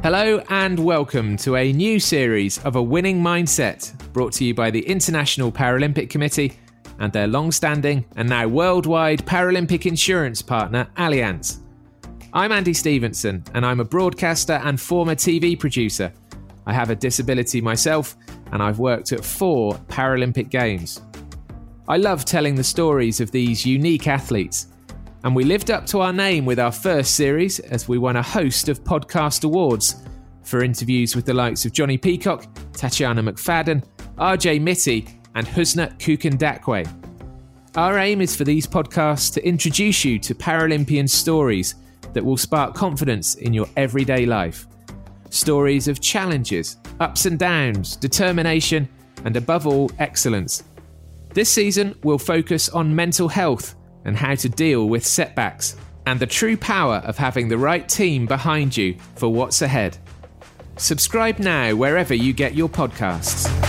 Hello and welcome to a new series of A Winning Mindset brought to you by the International Paralympic Committee and their long standing and now worldwide Paralympic insurance partner, Allianz. I'm Andy Stevenson and I'm a broadcaster and former TV producer. I have a disability myself and I've worked at four Paralympic Games. I love telling the stories of these unique athletes and we lived up to our name with our first series as we won a host of podcast awards for interviews with the likes of Jonnie Peacock, Tatyana McFadden, RJ Mitte, and Husnah Kukundakwe. Our aim is for these podcasts to introduce you to Paralympian stories that will spark confidence in your everyday life. Stories of challenges, ups and downs, determination, and above all, excellence. This season, we'll focus on mental health and how to deal with setbacks, and the true power of having the right team behind you for what's ahead. Subscribe now wherever you get your podcasts.